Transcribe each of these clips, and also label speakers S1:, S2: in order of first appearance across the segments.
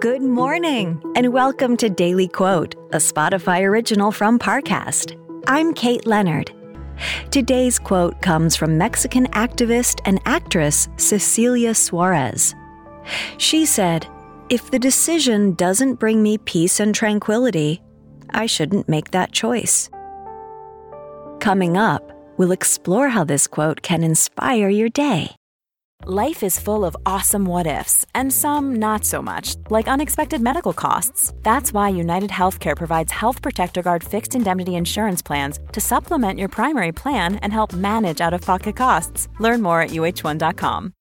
S1: Good morning, and welcome to Daily Quote, a Spotify original from Parcast. I'm Kate Leonard. Today's quote comes from Mexican activist and actress Cecilia Suarez. She said, If the decision doesn't bring me peace and tranquility, I shouldn't make that choice. Coming up, we'll explore how this quote can inspire your day.
S2: Life is full of awesome what ifs, and some not so much, like unexpected medical costs. That's why United Healthcare provides Health Protector Guard fixed indemnity insurance plans to supplement your primary plan and help manage out of pocket costs. Learn more at uh1.com.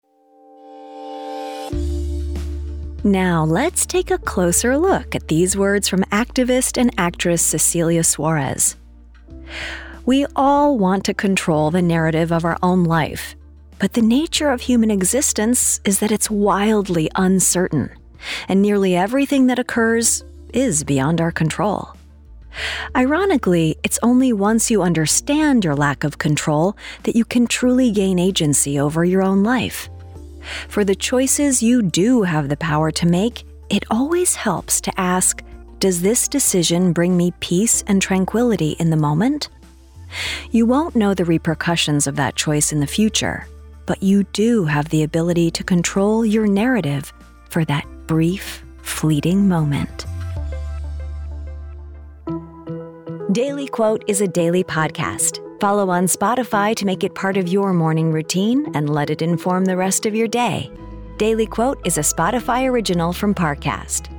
S1: Now, let's take a closer look at these words from activist and actress Cecilia Suarez. We all want to control the narrative of our own life but the nature of human existence is that it's wildly uncertain, and nearly everything that occurs is beyond our control. Ironically, it's only once you understand your lack of control that you can truly gain agency over your own life. For the choices you do have the power to make, it always helps to ask Does this decision bring me peace and tranquility in the moment? You won't know the repercussions of that choice in the future, but you do have the ability to control your narrative for that brief, fleeting moment. Daily Quote is a daily podcast. Follow on Spotify to make it part of your morning routine and let it inform the rest of your day. Daily Quote is a Spotify original from Parcast.